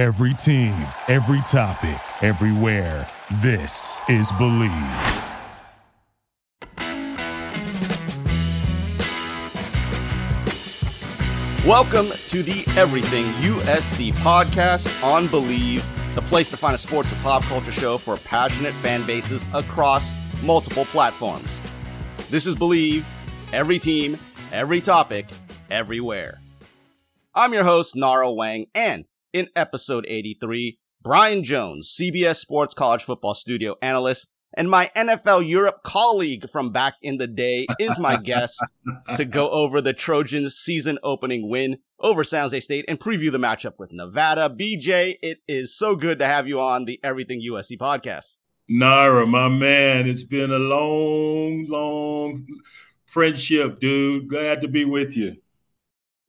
Every team, every topic, everywhere. This is Bleav. Welcome to the Everything USC podcast on Bleav, the place to find a sports and pop culture show for passionate fan bases across multiple platforms. This is Bleav, every team, every topic, everywhere. I'm your host, Nara Wang, and in episode 83, Brian Jones, CBS Sports College Football Studio analyst, and my NFL Europe colleague from back in the day is my guest to go over the Trojans season opening win over San Jose State and preview the matchup with Nevada. BJ, it is so good to have you on the Everything USC podcast. Nara, my man, it's been a long, long friendship, dude. Glad to be with you.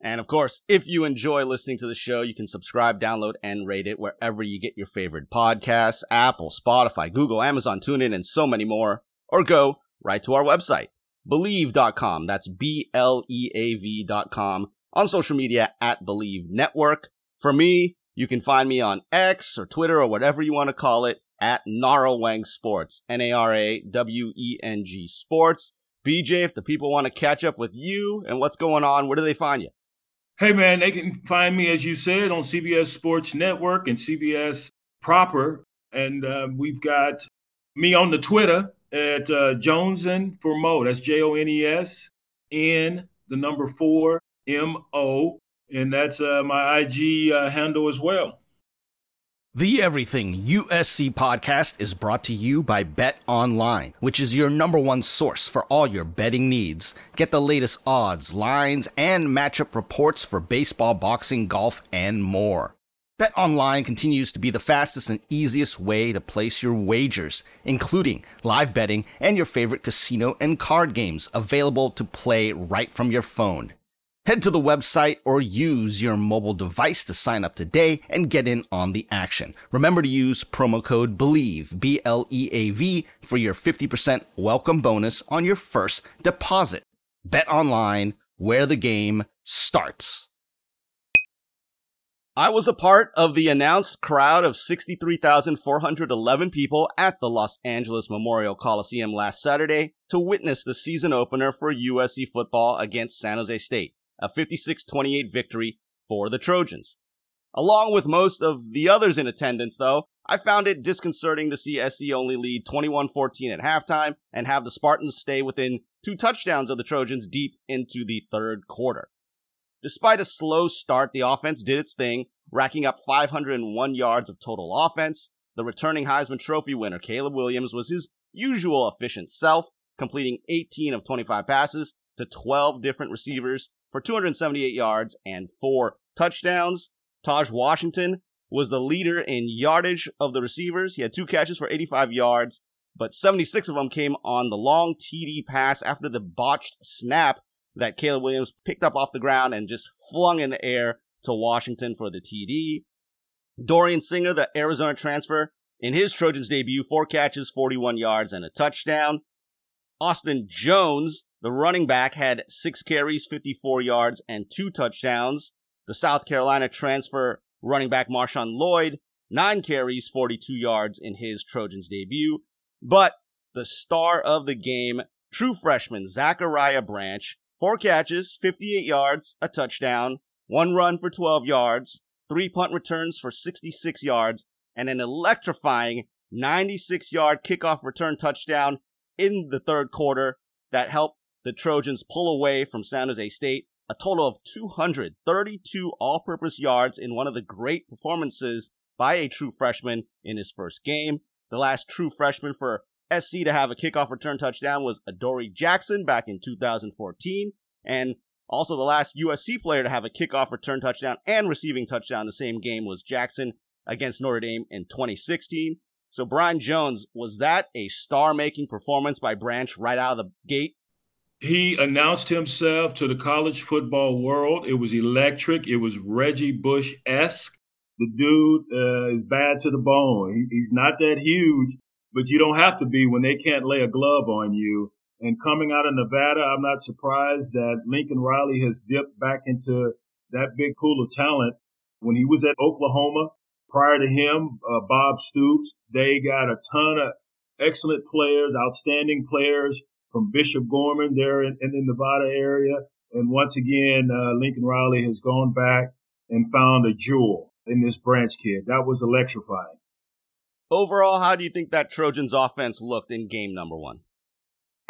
And of course, if you enjoy listening to the show, you can subscribe, download, and rate it wherever you get your favorite podcasts Apple, Spotify, Google, Amazon, TuneIn, and so many more. Or go right to our website, bleav.com. That's B L E A V.com. On social media at Bleav Network. For me, you can find me on X or Twitter or whatever you want to call it at Nara Weng Sports. N A R A W E N G Sports. BJ, if the people want to catch up with you and what's going on, where do they find you? Hey, man, they can find me, as you said, on CBS Sports Network and CBS proper. And uh, we've got me on the Twitter at uh, Jonesin for Mo. That's J O N E S N, the number four, M O. And that's uh, my IG uh, handle as well. The Everything USC podcast is brought to you by Bet Online, which is your number one source for all your betting needs. Get the latest odds, lines, and matchup reports for baseball, boxing, golf, and more. Bet Online continues to be the fastest and easiest way to place your wagers, including live betting and your favorite casino and card games available to play right from your phone. Head to the website or use your mobile device to sign up today and get in on the action. Remember to use promo code BLEAV, B L E A V, for your 50% welcome bonus on your first deposit. Bet online, where the game starts. I was a part of the announced crowd of 63,411 people at the Los Angeles Memorial Coliseum last Saturday to witness the season opener for USC football against San Jose State a 56-28 victory for the Trojans. Along with most of the others in attendance, though, I found it disconcerting to see SC only lead 21-14 at halftime and have the Spartans stay within two touchdowns of the Trojans deep into the third quarter. Despite a slow start, the offense did its thing, racking up 501 yards of total offense. The returning Heisman Trophy winner, Caleb Williams, was his usual efficient self, completing 18 of 25 passes to 12 different receivers for 278 yards and four touchdowns. Taj Washington was the leader in yardage of the receivers. He had two catches for 85 yards, but 76 of them came on the long TD pass after the botched snap that Caleb Williams picked up off the ground and just flung in the air to Washington for the TD. Dorian Singer, the Arizona transfer, in his Trojans debut, four catches, 41 yards, and a touchdown. Austin Jones, the running back had six carries, 54 yards, and two touchdowns. The South Carolina transfer running back Marshawn Lloyd, nine carries, 42 yards in his Trojans debut. But the star of the game, true freshman Zachariah Branch, four catches, 58 yards, a touchdown, one run for 12 yards, three punt returns for 66 yards, and an electrifying 96 yard kickoff return touchdown in the third quarter that helped the Trojans pull away from San Jose State a total of 232 all purpose yards in one of the great performances by a true freshman in his first game. The last true freshman for SC to have a kickoff return touchdown was Adoree Jackson back in 2014. And also the last USC player to have a kickoff return touchdown and receiving touchdown the same game was Jackson against Notre Dame in 2016. So Brian Jones, was that a star making performance by Branch right out of the gate? he announced himself to the college football world. It was electric. It was Reggie Bush esque. The dude uh, is bad to the bone. He, he's not that huge, but you don't have to be when they can't lay a glove on you. And coming out of Nevada, I'm not surprised that Lincoln Riley has dipped back into that big pool of talent. When he was at Oklahoma, prior to him, uh, Bob Stoops. They got a ton of excellent players, outstanding players from Bishop Gorman there in, in the Nevada area. And once again, uh, Lincoln Riley has gone back and found a jewel in this branch kid. That was electrifying. Overall, how do you think that Trojans offense looked in game number one?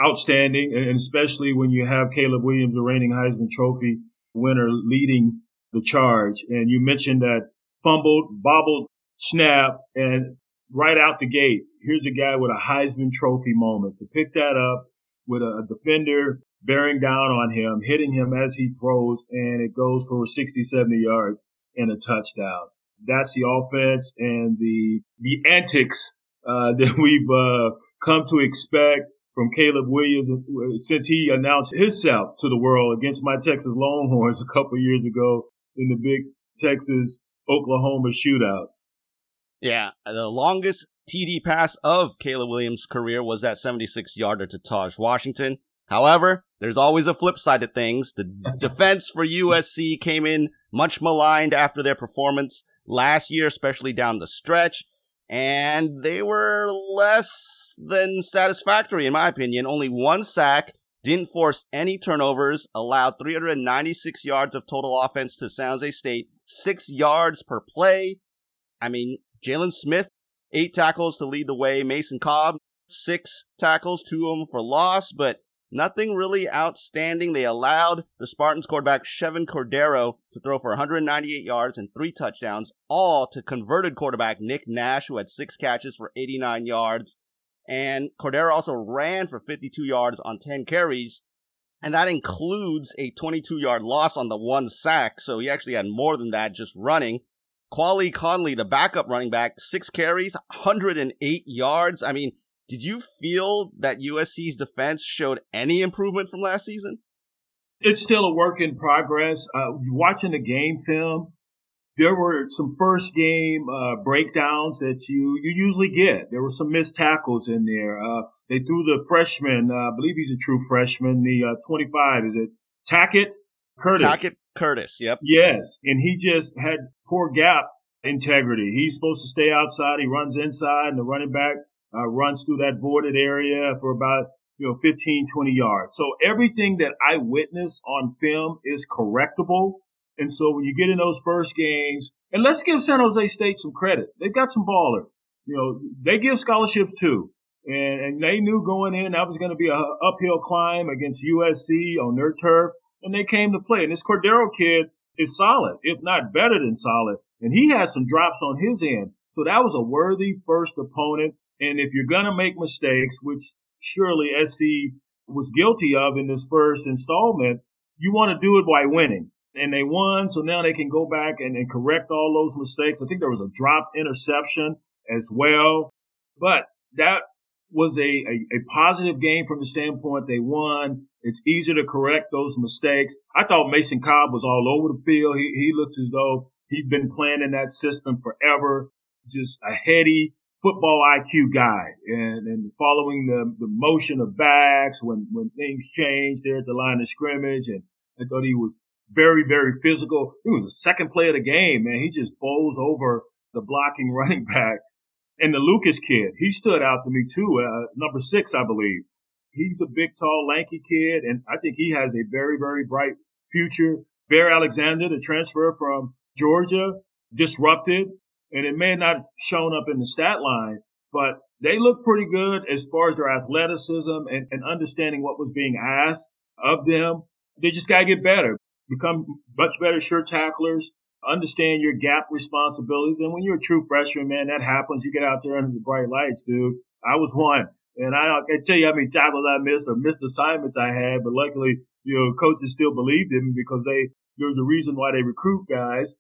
Outstanding, and especially when you have Caleb Williams, the reigning Heisman Trophy winner, leading the charge. And you mentioned that fumbled, bobbled snap, and right out the gate, here's a guy with a Heisman Trophy moment to pick that up with a defender bearing down on him, hitting him as he throws, and it goes for 60, 70 yards and a touchdown. That's the offense and the the antics uh, that we've uh, come to expect from Caleb Williams uh, since he announced himself to the world against my Texas Longhorns a couple years ago in the big Texas Oklahoma shootout. Yeah, the longest TD pass of Caleb Williams' career was that 76 yarder to Taj Washington. However, there's always a flip side to things. The defense for USC came in much maligned after their performance last year, especially down the stretch. And they were less than satisfactory, in my opinion. Only one sack, didn't force any turnovers, allowed 396 yards of total offense to San Jose State, six yards per play. I mean, Jalen Smith, eight tackles to lead the way. Mason Cobb, six tackles, two of them for loss, but Nothing really outstanding. They allowed the Spartans quarterback Chevan Cordeiro to throw for 198 yards and three touchdowns, all to converted quarterback Nick Nash, who had six catches for 89 yards. And Cordeiro also ran for 52 yards on 10 carries. And that includes a 22 yard loss on the one sack. So he actually had more than that just running. Quali Conley, the backup running back, six carries, 108 yards. I mean, did you feel that USC's defense showed any improvement from last season? It's still a work in progress. Uh, watching the game film, there were some first game uh, breakdowns that you you usually get. There were some missed tackles in there. Uh, they threw the freshman, uh, I believe he's a true freshman, the uh, 25, is it Tackett Curtis? Tackett Curtis, yep. Yes, and he just had poor gap integrity. He's supposed to stay outside. He runs inside, and the running back uh, runs through that boarded area for about you know 15 20 yards so everything that i witness on film is correctable and so when you get in those first games and let's give san jose state some credit. They've got some ballers. You know they give scholarships too. And, and they knew going in that was going to be an uphill climb against usc on their turf and they came to play. And this Cordeiro kid is solid if not better than solid. And he had some drops on his end. So that was a worthy first opponent. And if you're going to make mistakes, which surely SC was guilty of in this first installment, you want to do it by winning. And they won, so now they can go back and, and correct all those mistakes. I think there was a drop interception as well. But that was a, a, a, positive game from the standpoint they won. It's easier to correct those mistakes. I thought Mason Cobb was all over the field. He, he looked as though he'd been playing in that system forever. Just a heady, football IQ guy and, and following the, the motion of backs when, when things change there at the line of scrimmage. And I thought he was very, very physical. He was the second play of the game, man. He just bowls over the blocking running back. And the Lucas kid, he stood out to me too, uh, number six, I believe. He's a big, tall, lanky kid, and I think he has a very, very bright future. Bear Alexander, the transfer from Georgia, disrupted and it may not have shown up in the stat line, but they look pretty good as far as their athleticism and, and understanding what was being asked of them. They just got to get better, become much better sure tacklers, understand your gap responsibilities. And when you're a true freshman, man, that happens. You get out there under the bright lights, dude. I was one. And I, can tell you how many tackles I missed or missed assignments I had, but luckily, you know, coaches still believed in me because they, there's a reason why they recruit guys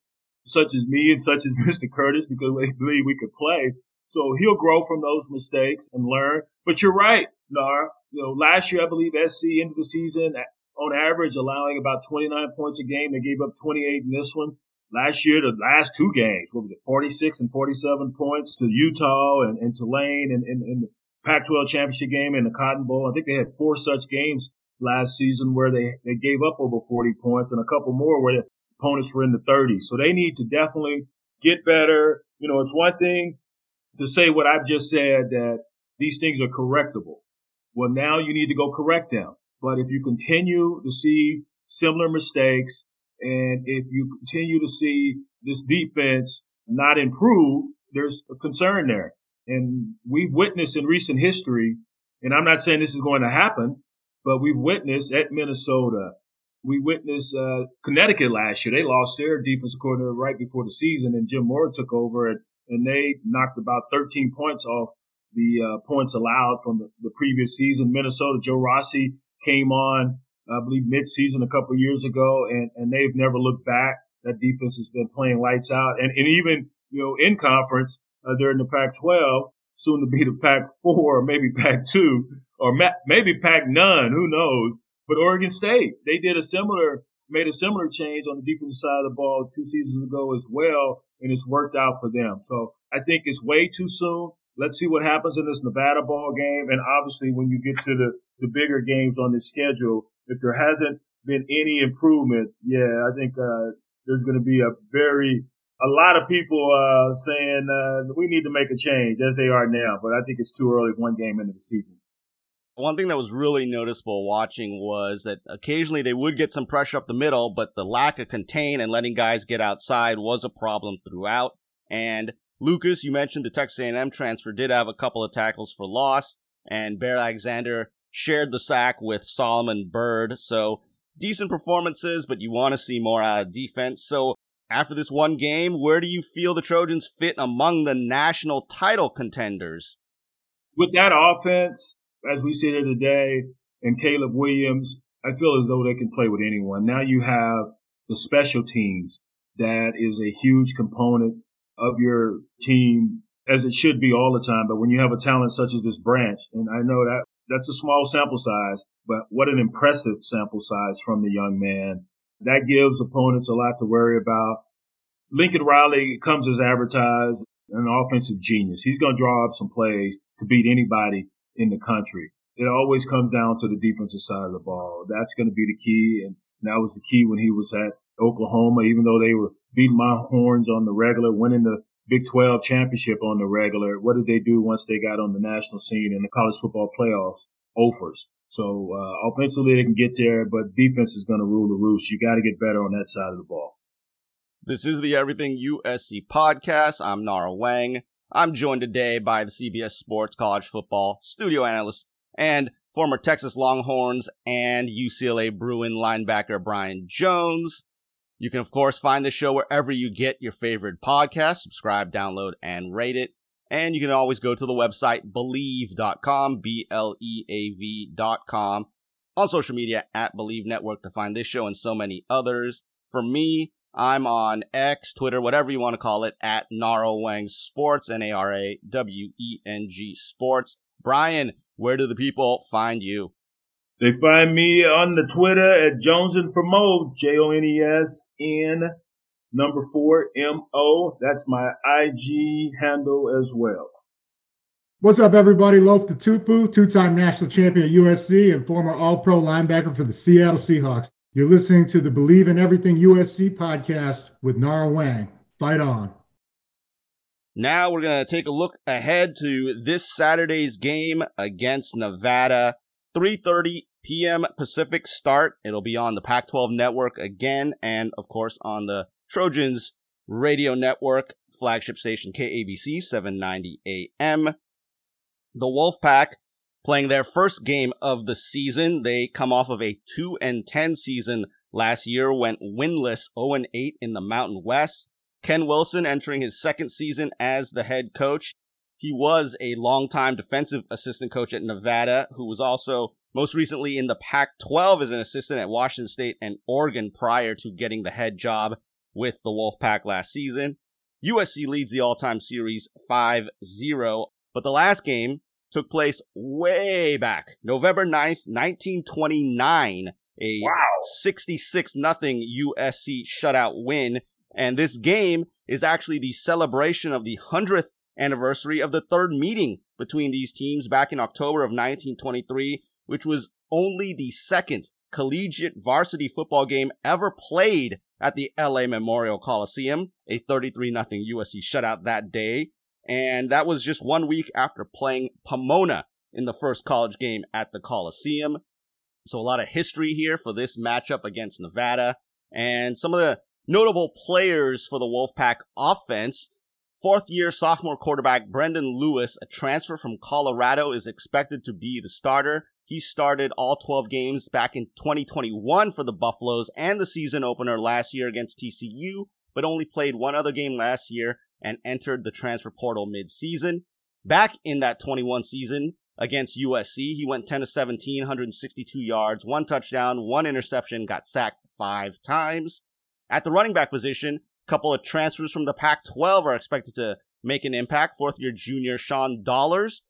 such as me and such as Mr. Curtis because they believe we could play. So he'll grow from those mistakes and learn. But you're right, Nar. You know, last year I believe SC ended the season on average allowing about 29 points a game. They gave up 28 in this one. Last year, the last two games, what was it, 46 and 47 points to Utah and, and Tulane and, and, and the Pac-12 championship game and the Cotton Bowl. I think they had four such games last season where they, they gave up over 40 points and a couple more where the opponents were in the 30s. So they need to definitely get better. You know, it's one thing to say what I've just said that these things are correctable. Well, now you need to go correct them. But if you continue to see similar mistakes and if you continue to see this defense not improve, there's a concern there. And we've witnessed in recent history, and I'm not saying this is going to happen, but we've witnessed at Minnesota, we witnessed uh, Connecticut last year. They lost their defensive coordinator right before the season, and Jim Mora took over, and, and they knocked about 13 points off the uh, points allowed from the, the, previous season. Minnesota, Joe Rossi came on, I believe, mid-season a couple years ago, and, and they've never looked back. That defense has been playing lights out, and, and even you know in conference, uh, they're in the Pac-12, soon to be the Pac-4 or maybe Pac-2 or ma- maybe Pac-None. Who knows? But Oregon State, they did a similar, made a similar change on the defensive side of the ball two seasons ago as well, and it's worked out for them. So I think it's way too soon. Let's see what happens in this Nevada ball game. And obviously, when you get to the, the bigger games on this schedule, if there hasn't been any improvement, yeah, I think uh, there's going to be a very a lot of people uh, saying uh, we need to make a change as they are now, but I think it's too early one game into the season. One thing that was really noticeable watching was that occasionally they would get some pressure up the middle, but the lack of contain and letting guys get outside was a problem throughout. And Lucas, you mentioned the Texas A&M transfer did have a couple of tackles for loss, and Bear Alexander shared the sack with Solomon Byrd. So decent performances, but you want to see more out of defense. So after this one game, where do you feel the Trojans fit among the national title contenders? With that offense, as we sit here today, and Caleb Williams, I feel as though they can play with anyone. Now you have the special teams. That is a huge component of your team as it should be all the time. But when you have a talent such as this branch, and I know that that's a small sample size, but what an impressive sample size from the young man. That gives opponents a lot to worry about. Lincoln Riley comes as advertised, an offensive genius. He's going to draw up some plays to beat anybody in the country. It always comes down to the defensive side of the ball. That's going to be the key. And that was the key when he was at Oklahoma, even though they were beating my horns on the regular, winning the Big 12 championship on the regular. What did they do once they got on the national scene in the college football playoffs? Offers. So uh, offensively they can get there, but defense is going to rule the roost. You got to get better on that side of the ball. This is the Everything USC podcast. I'm Nara Wang. I'm joined today by the CBS Sports College Football studio analyst and former Texas Longhorns and UCLA Bruin linebacker Brian Jones. You can, of course, find the show wherever you get your favorite podcast. Subscribe, download, and rate it. And you can always go to the website bleav.com, B L E A V.com, on social media at Bleav Network to find this show and so many others. For me, I'm on X, Twitter, whatever you want to call it, at Nara Weng Sports, N A R A W E N G Sports. Brian, where do the people find you? They find me on the Twitter at Jonesin for Mo, J O N E S N number four M O. That's my IG handle as well. What's up, everybody? Lofa Tatupu, two-time national champion at USC and former All-Pro linebacker for the Seattle Seahawks. You're listening to the Bleav in Everything USC podcast with Nara Wang. Fight on. Now we're going to take a look ahead to this Saturday's game against Nevada. 3:30 p.m. Pacific start. It'll be on the Pac 12 network again, and of course on the Trojans radio network, flagship station KABC 790 AM. The Wolfpack playing their first game of the season. They come off of a 2 and 10 season last year, went winless 0 and 8 in the Mountain West. Ken Wilson entering his second season as the head coach. He was a longtime defensive assistant coach at Nevada, who was also most recently in the Pac 12 as an assistant at Washington State and Oregon prior to getting the head job with the Wolfpack last season. USC leads the all time series 5 0, but the last game took place way back, November 9th, 1929. A wow. 66 0 USC shutout win. And this game is actually the celebration of the 100th anniversary of the third meeting between these teams back in October of 1923 which was only the second collegiate varsity football game ever played at the LA Memorial Coliseum, a 33 0 USC shutout that day. And that was just one week after playing Pomona in the first college game at the Coliseum. So a lot of history here for this matchup against Nevada. And some of the notable players for the Wolfpack offense. Fourth year sophomore quarterback Brendan Lewis, a transfer from Colorado, is expected to be the starter. He started all 12 games back in 2021 for the Buffaloes and the season opener last year against TCU, but only played one other game last year and entered the transfer portal mid-season. Back in that 21 season against USC, he went 10 to 17, 162 yards, one touchdown, one interception, got sacked five times. At the running back position, a couple of transfers from the Pac-12 are expected to make an impact. Fourth year junior Sean Dollars,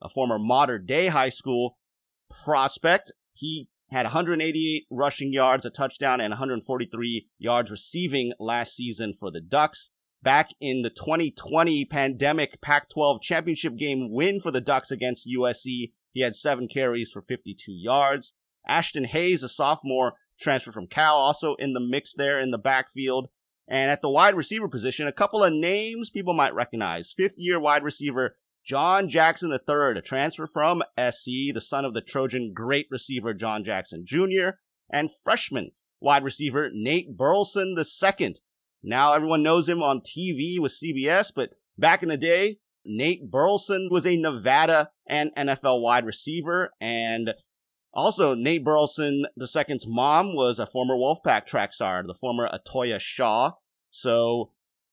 a former modern day high school prospect. He had 188 rushing yards, a touchdown, and 143 yards receiving last season for the Ducks. Back in the 2020 pandemic Pac 12 championship game win for the Ducks against USC, he had seven carries for 52 yards. Ashton Hayes, a sophomore transfer from Cal, also in the mix there in the backfield. And at the wide receiver position, a couple of names people might recognize. Fifth year wide receiver John Jackson III, a transfer from SC, the son of the Trojan great receiver John Jackson Jr., and freshman wide receiver Nate Burleson II. Now everyone knows him on TV with CBS, but back in the day, Nate Burleson was a Nevada and NFL wide receiver, and also Nate Burleson II's mom was a former Wolfpack track star, the former Atoya Shaw. So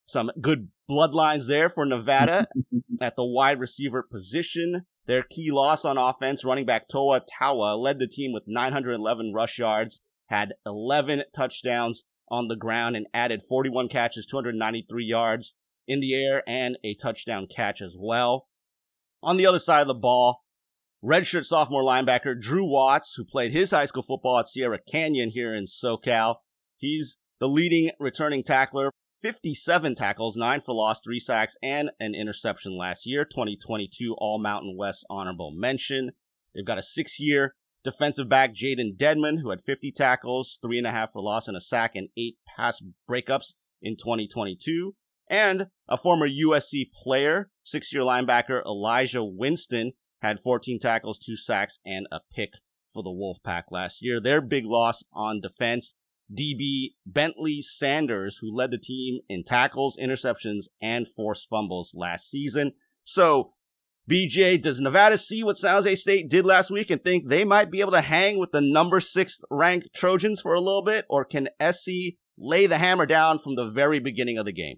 some good bloodlines there for Nevada at the wide receiver position. Their key loss on offense, running back Toa Taua, led the team with 911 rush yards, had 11 touchdowns on the ground, and added 41 catches, 293 yards in the air, and a touchdown catch as well. On the other side of the ball, redshirt sophomore linebacker Drew Watts, who played his high school football at Sierra Canyon here in SoCal. He's the leading returning tackler 57 tackles, 9 for loss, 3 sacks, and an interception last year. 2022 All Mountain West honorable mention. They've got a six year defensive back, Jaden Deadman, who had 50 tackles, 3.5 for loss, and a sack, and 8 pass breakups in 2022. And a former USC player, six year linebacker Elijah Winston, had 14 tackles, 2 sacks, and a pick for the Wolfpack last year. Their big loss on defense DB Bentley Sanders, who led the team in tackles, interceptions, and forced fumbles last season. So, BJ, does Nevada see what San Jose State did last week and think they might be able to hang with the number six ranked Trojans for a little bit, or can SC lay the hammer down from the very beginning of the game?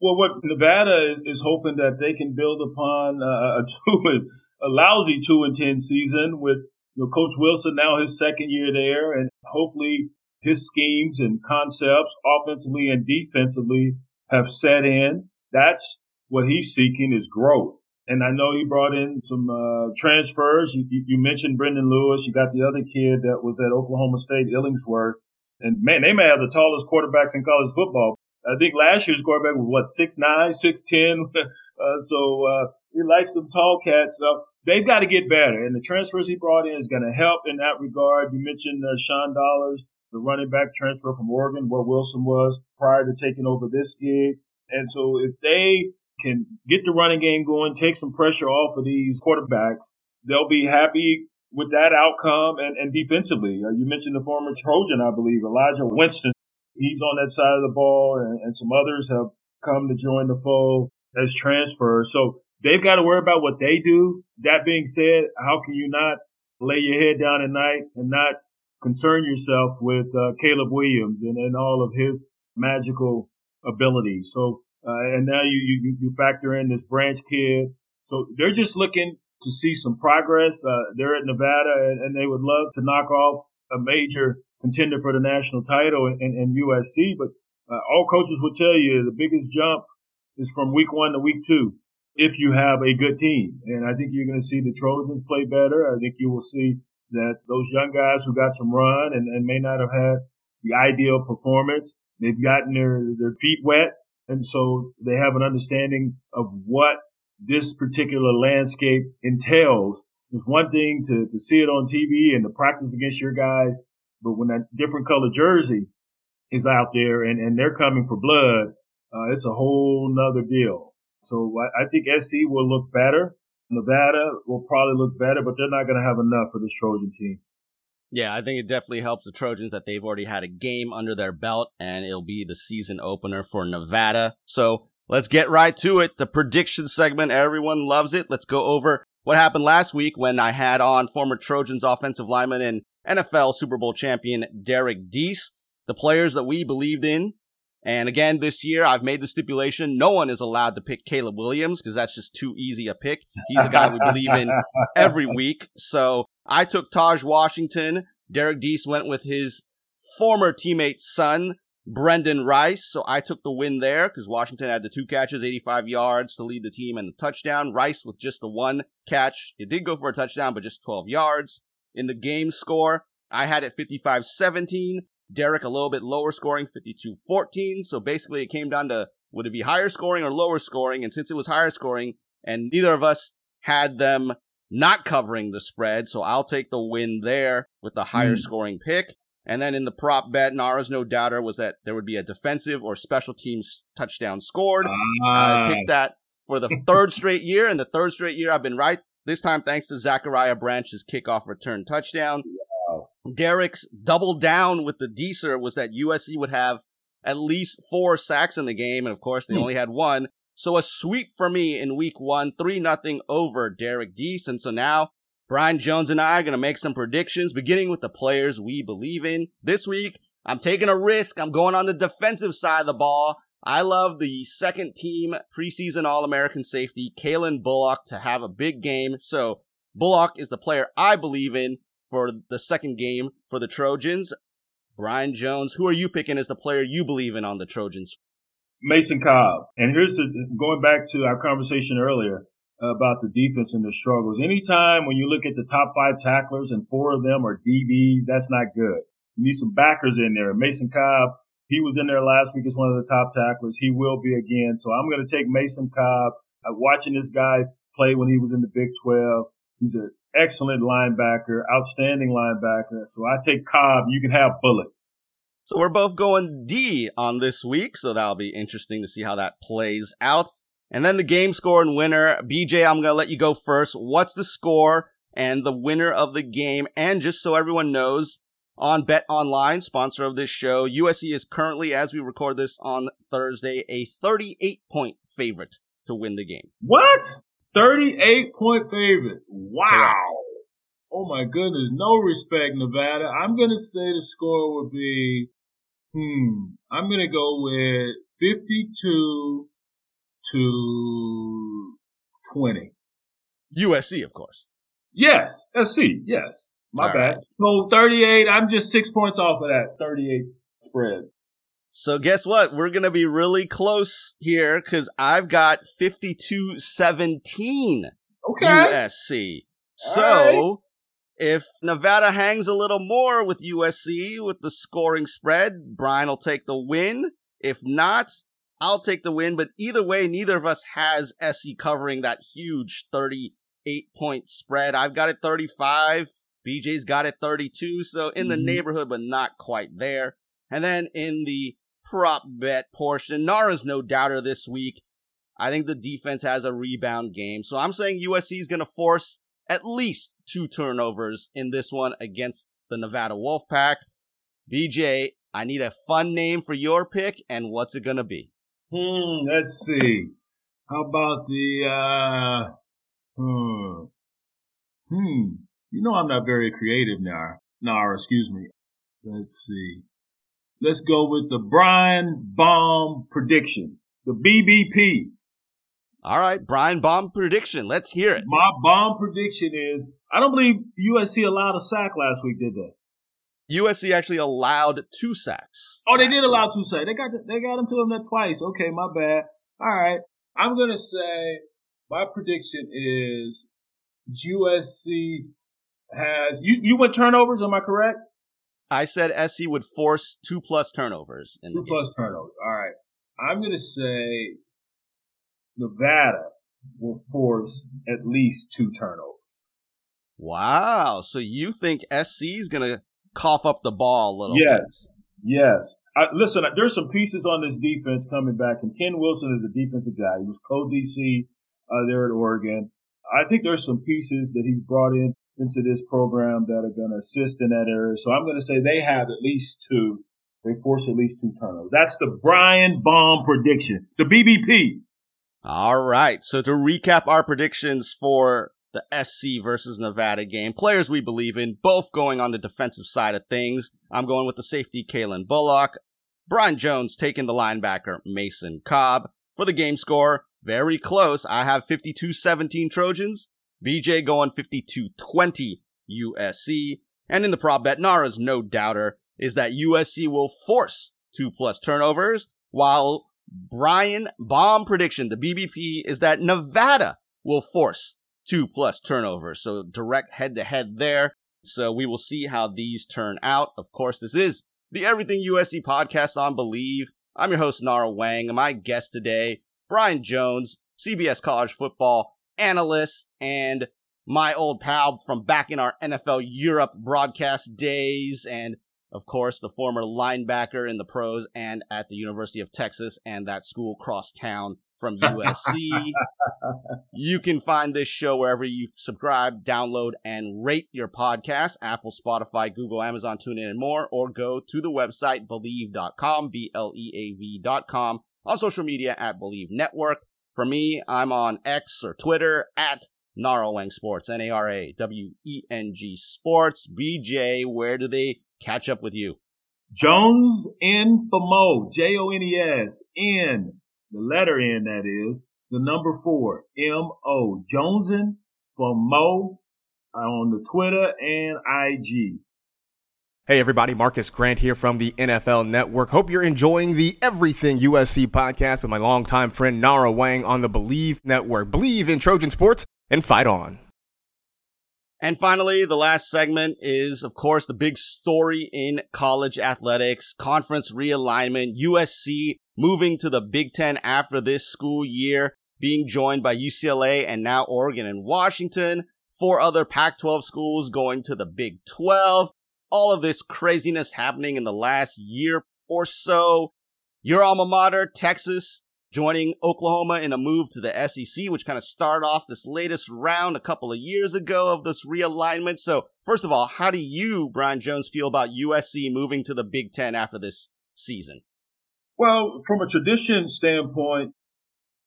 Well, what Nevada is, is hoping that they can build upon uh, a two, a lousy two and ten season with you know, Coach Wilson now his second year there, and hopefully his schemes and concepts, offensively and defensively, have set in. That's what he's seeking is growth. And I know he brought in some uh, transfers. You, you, mentioned Brendan Lewis. You got the other kid that was at Oklahoma State, Illingworth. And man, they may have the tallest quarterbacks in college football. I think last year's quarterback was what six nine, six ten. uh, so uh, he likes some tall cats. So they've got to get better, and the transfers he brought in is going to help in that regard. You mentioned uh, Sean Dollars the running back transfer from Oregon, where Wilson was prior to taking over this gig. And so if they can get the running game going, take some pressure off of these quarterbacks, they'll be happy with that outcome. And, and defensively, uh, you mentioned the former Trojan, I believe, Elijah Winston. He's on that side of the ball, and, and some others have come to join the fold as transfers. So they've got to worry about what they do. That being said, how can you not lay your head down at night and not concern yourself with uh, Caleb Williams and, and all of his magical abilities. So, uh, and now you, you, you factor in this branch kid. So they're just looking to see some progress. Uh, they're at Nevada and, and, they would love to knock off a major contender for the national title in USC. But uh, all coaches will tell you the biggest jump is from week one to week two if you have a good team. And I think you're going to see the Trojans play better. I think you will see that those young guys who got some run and, and may not have had the ideal performance, they've gotten their, their feet wet. And so they have an understanding of what this particular landscape entails. It's one thing to, to see it on TV and to practice against your guys, but when that different color jersey is out there and, and they're coming for blood, uh, it's a whole nother deal. So I, I think SC will look better. Nevada will probably look better, but they're not going to have enough for this Trojan team. Yeah, I think it definitely helps the Trojans that they've already had a game under their belt and it'll be the season opener for Nevada. So let's get right to it. The prediction segment, everyone loves it. Let's go over what happened last week when I had on former Trojans offensive lineman and NFL Super Bowl champion Derek Deese, the players that we believed in. And again, this year I've made the stipulation no one is allowed to pick Caleb Williams because that's just too easy a pick. He's a guy we believe in every week. So I took Taj Washington. Derek Deese went with his former teammate's son, Brendan Rice. So I took the win there because Washington had the two catches, 85 yards to lead the team and the touchdown. Rice with just the one catch. It did go for a touchdown, but just 12 yards. In the game score, I had it 55 17. Derek a little bit lower scoring, 52 14. So basically, it came down to would it be higher scoring or lower scoring? And since it was higher scoring, and neither of us had them not covering the spread. So I'll take the win there with the higher mm. scoring pick. And then in the prop bet, Nara's no doubter was that there would be a defensive or special teams touchdown scored. Uh. I picked that for the third straight year. And the third straight year, I've been right. This time, thanks to Zachariah Branch's kickoff return touchdown. Derek's double down with the Deeser was that USC would have at least four sacks in the game. And of course, they mm. only had one. So a sweep for me in week one, 3 nothing over Derek Deese. And so now Brian Jones and I are going to make some predictions, beginning with the players we believe in. This week, I'm taking a risk. I'm going on the defensive side of the ball. I love the second team preseason All American safety, Calen Bullock, to have a big game. So Bullock is the player I believe in for the second game for the Trojans. Brian Jones, who are you picking as the player you believe in on the Trojans? Mason Cobb. And here's the going back to our conversation earlier about the defense and the struggles. Anytime when you look at the top five tacklers and four of them are DBs, that's not good. You need some backers in there. Mason Cobb, he was in there last week as one of the top tacklers. He will be again. So I'm going to take Mason Cobb. I'm watching this guy play when he was in the Big 12. He's an excellent linebacker, outstanding linebacker. So I take Cobb. You can have Bullock. So we're both going D on this week, so that'll be interesting to see how that plays out. And then the game score and winner. BJ, I'm going to let you go first. What's the score and the winner of the game? And just so everyone knows, on Bet Online, sponsor of this show, USC is currently, as we record this on Thursday, a 38 point favorite to win the game. What? 38 point favorite. Wow. Correct. Oh my goodness. No respect, Nevada. I'm going to say the score would be, hmm, I'm going to go with 52 to 20. USC, of course. Yes. SC. Yes. My All bad. Right. So 38. I'm just six points off of that 38 spread. So guess what? We're going to be really close here because I've got 52 17 okay. USC. so if Nevada hangs a little more with USC with the scoring spread, Brian will take the win. If not, I'll take the win. But either way, neither of us has SC covering that huge 38 point spread. I've got it 35. BJ's got it 32. So in the mm-hmm. neighborhood, but not quite there. And then in the prop bet portion, Nara's no doubter this week. I think the defense has a rebound game. So I'm saying USC is going to force at least two turnovers in this one against the Nevada Wolfpack. BJ, I need a fun name for your pick, and what's it gonna be? Hmm, let's see. How about the uh hmm. Hmm. You know I'm not very creative now. Nara, excuse me. Let's see. Let's go with the Brian Bomb prediction. The BBP. All right, Brian Bomb prediction. Let's hear it. My bomb prediction is I don't believe USC allowed a sack last week, did they? USC actually allowed two sacks. Oh, they did allow two sacks. They got they got them to them that twice. Okay, my bad. All right, I'm gonna say my prediction is USC has you you went turnovers. Am I correct? I said SC would force two plus turnovers. two plus turnovers. All right. I'm gonna say Nevada will force at least two turnovers. Wow. So you think SC is going to cough up the ball a little yes. Bit. Yes. I, listen, there's some pieces on this defense coming back, and Ken Wilson is a defensive guy. He was co-DC uh, there at Oregon. I think there's some pieces that he's brought in into this program that are going to assist in that area. So I'm going to say they have at least two. They force at least two turnovers. That's the Brian Bomb prediction, the BBP. All right. So to recap our predictions for the SC versus Nevada game, players we believe in, both going on the defensive side of things. I'm going with the safety, Calen Bullock. Brian Jones taking the linebacker, Mason Cobb. For the game score, very close. I have 52-17 Trojans. BJ going 52-20 USC. And in the prop bet, Nara's no doubter is that USC will force two plus turnovers, while Brian bomb prediction, the BBP, is that Nevada will force two plus turnovers. So direct head to head there. So we will see how these turn out. Of course, this is the Everything USC podcast on Bleav. I'm your host, Nara Weng. My guest today, Brian Jones, CBS college football analyst and my old pal from back in our NFL Europe broadcast days and of course, the former linebacker in the pros and at the University of Texas and that school cross town from USC. you can find this show wherever you subscribe, download, and rate your podcast Apple, Spotify, Google, Amazon, TuneIn, and more, or go to the website bleav.com, B L E A V.com, on social media at Bleav Network. For me, I'm on X or Twitter at Naraweng Sports, N A R A W E N G Sports. BJ, where do they catch up with you? Jones for J O N E S, N, the letter N that is, the number four, M O, Jonesin for Mo uh, on the Twitter and IG. Hey everybody, Marcus Grant here from the NFL Network. Hope you're enjoying the Everything USC podcast with my longtime friend Nara Wang on the Bleav Network. Believe in Trojan Sports and fight on. And finally, the last segment is, of course, the big story in college athletics, conference realignment, USC moving to the Big Ten after this school year, being joined by UCLA and now Oregon and Washington, four other Pac-12 schools going to the Big 12. All of this craziness happening in the last year or so. Your alma mater, Texas, joining Oklahoma in a move to the SEC, which kind of started off this latest round a couple of years ago of this realignment. So, first of all, how do you, Brian Jones, feel about USC moving to the Big Ten after this season? Well, from a tradition standpoint,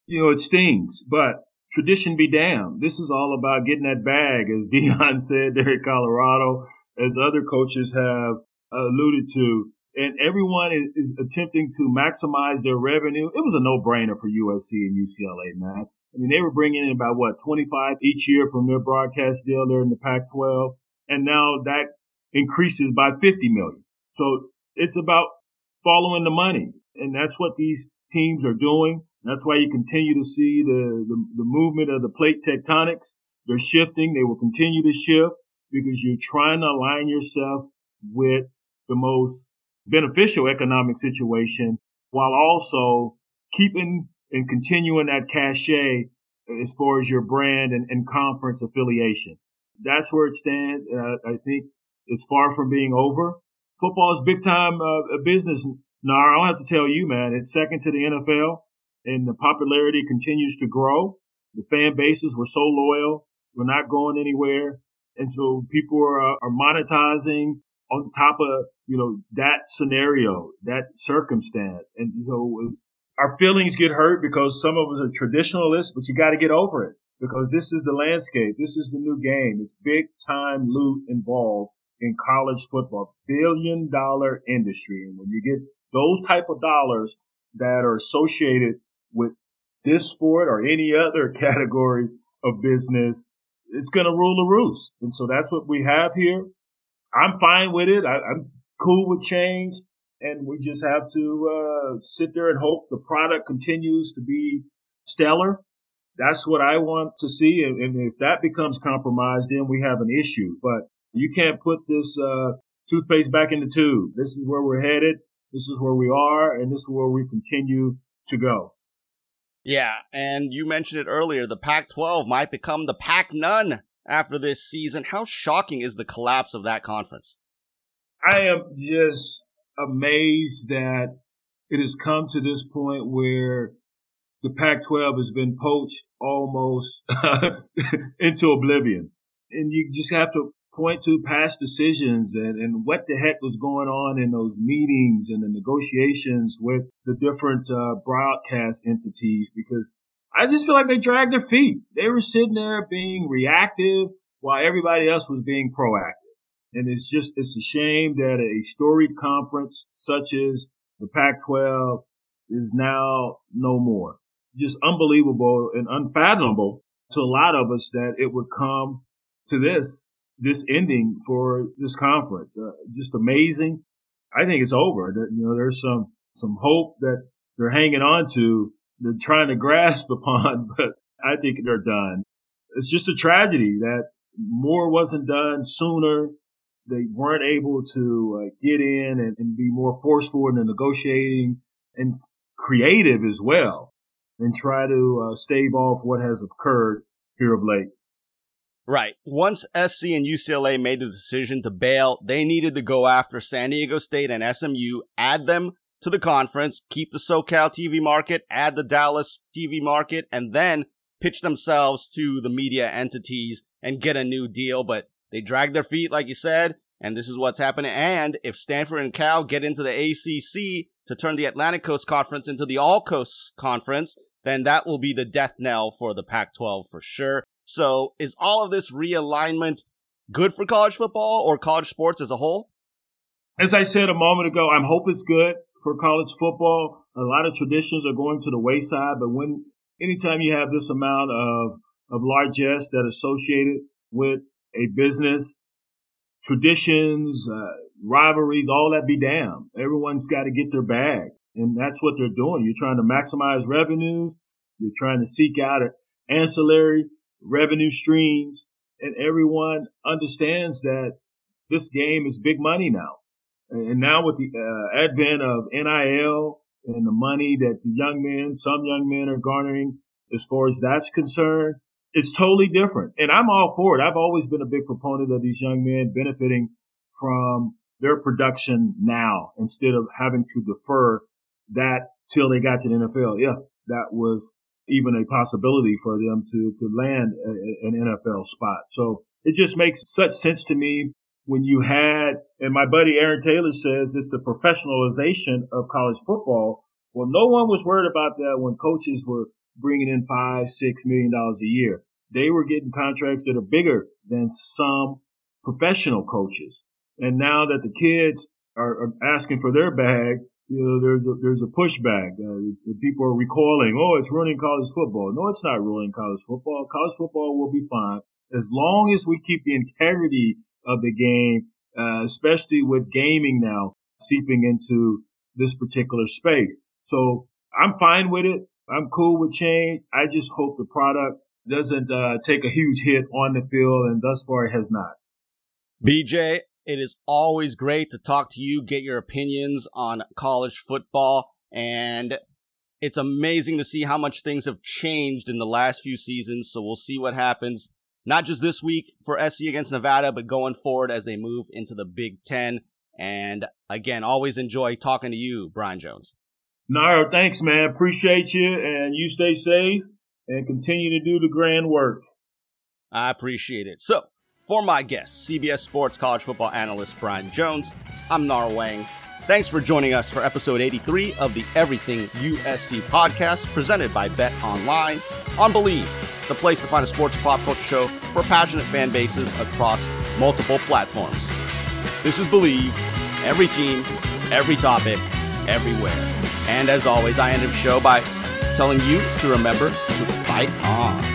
you know, it stings, but tradition be damned. This is all about getting that bag, as Deion said there in Colorado, as other coaches have alluded to and everyone is, is, attempting to maximize their revenue. It was a no-brainer for USC and UCLA, man. I mean, they were bringing in about what 25 each year from their broadcast deal there in the Pac-12, and now that increases by 50 million. So it's about following the money, and that's what these teams are doing. That's why you continue to see the, the, the movement of the plate tectonics. They're shifting. They will continue to shift because you're trying to align yourself with the most beneficial economic situation while also keeping and continuing that cachet as far as your brand and, and conference affiliation. That's where it stands. Uh, I think it's far from being over. Football is big time uh, business. Now, I don't have to tell you, man, it's second to the NFL and the popularity continues to grow. The fan bases were so loyal. We're not going anywhere. And so people are, uh, are monetizing on top of, you know, that scenario, that circumstance. And so was, our feelings get hurt because some of us are traditionalists, but you got to get over it because this is the landscape. This is the new game. It's big time loot involved in college football, billion dollar industry. And when you get those type of dollars that are associated with this sport or any other category of business, it's going to rule the roost. And so that's what we have here. I'm fine with it. I, am cool with change. And we just have to uh, sit there and hope the product continues to be stellar. That's what I want to see. And, and if that becomes compromised, then we have an issue. But you can't put this uh, toothpaste back in the tube. This is where we're headed. This is where we are. And this is where we continue to go. Yeah, and you mentioned it earlier. The Pac 12 might become the Pac none after this season. How shocking is the collapse of that conference? I am just amazed that it has come to this point where the Pac-12 has been poached almost into oblivion. And you just have to point to past decisions and, and what the heck was going on in those meetings and the negotiations with the different uh, broadcast entities because I just feel like they dragged their feet. They were sitting there being reactive while everybody else was being proactive. And it's just, it's a shame that a storied conference such as the Pac-12 is now no more. Just unbelievable and unfathomable to a lot of us that it would come to this, this ending for this conference. Uh, just amazing. I think it's over. You know, there's some, some hope that they're hanging on to, they're trying to grasp upon, but I think they're done. It's just a tragedy that more wasn't done sooner they weren't able to uh, get in and, and, be more forceful in the negotiating and creative as well and try to uh, stave off what has occurred here of late. Right. Once SC and UCLA made the decision to bail, they needed to go after San Diego State and SMU, add them to the conference, keep the SoCal TV market, add the Dallas TV market, and then pitch themselves to the media entities and get a new deal. But they dragged their feet, like you said, and this is what's happening. And if Stanford and Cal get into the ACC to turn the Atlantic Coast Conference into the All Coast Conference, then that will be the death knell for the Pac 12 for sure. So is all of this realignment good for college football or college sports as a whole? As I said a moment ago, I hope it's good for college football. A lot of traditions are going to the wayside, but when anytime you have this amount of of largesse that associated with a business, traditions, uh, rivalries, all that be damned. Everyone's got to get their bag. And that's what they're doing. You're trying to maximize revenues. You're trying to seek out ancillary revenue streams. And everyone understands that this game is big money now. And now with the uh, advent of NIL and the money that the young men, some young men are garnering as far as that's concerned, it's totally different. And I'm all for it. I've always been a big proponent of these young men benefiting from their production now instead of having to defer that till they got to the NFL. Yeah, that was even a possibility for them to, to land a, an NFL spot. So it just makes such sense to me when you had, and my buddy Aaron Taylor says it's the professionalization of college football. Well, no one was worried about that when coaches were bringing in five, six million dollars a year. They were getting contracts that are bigger than some professional coaches. And now that the kids are, are asking for their bag, you know, there's a, there's a pushback. Uh, people are recalling, Oh, it's ruining college football. No, it's not ruining college football. College football will be fine as long as we keep the integrity of the game, uh, especially with gaming now seeping into this particular space. So I'm fine with it. I'm cool with change. I just hope the product doesn't uh, take a huge hit on the field, and thus far it has not. BJ, it is always great to talk to you, get your opinions on college football, and it's amazing to see how much things have changed in the last few seasons. So we'll see what happens, not just this week for SC against Nevada, but going forward as they move into the Big Ten. And again, always enjoy talking to you, Brian Jones. No, thanks, man. Appreciate you, and you stay safe and continue to do the grand work. I appreciate it. So, for my guest, CBS Sports college football analyst Brian Jones, I'm Nara Wang. Thanks for joining us for episode 83 of the Everything USC podcast presented by Bet Online on Bleav, the place to find a sports pop culture show for passionate fan bases across multiple platforms. This is Bleav, every team, every topic, everywhere. And as always, I end the show by telling you to remember to fight on.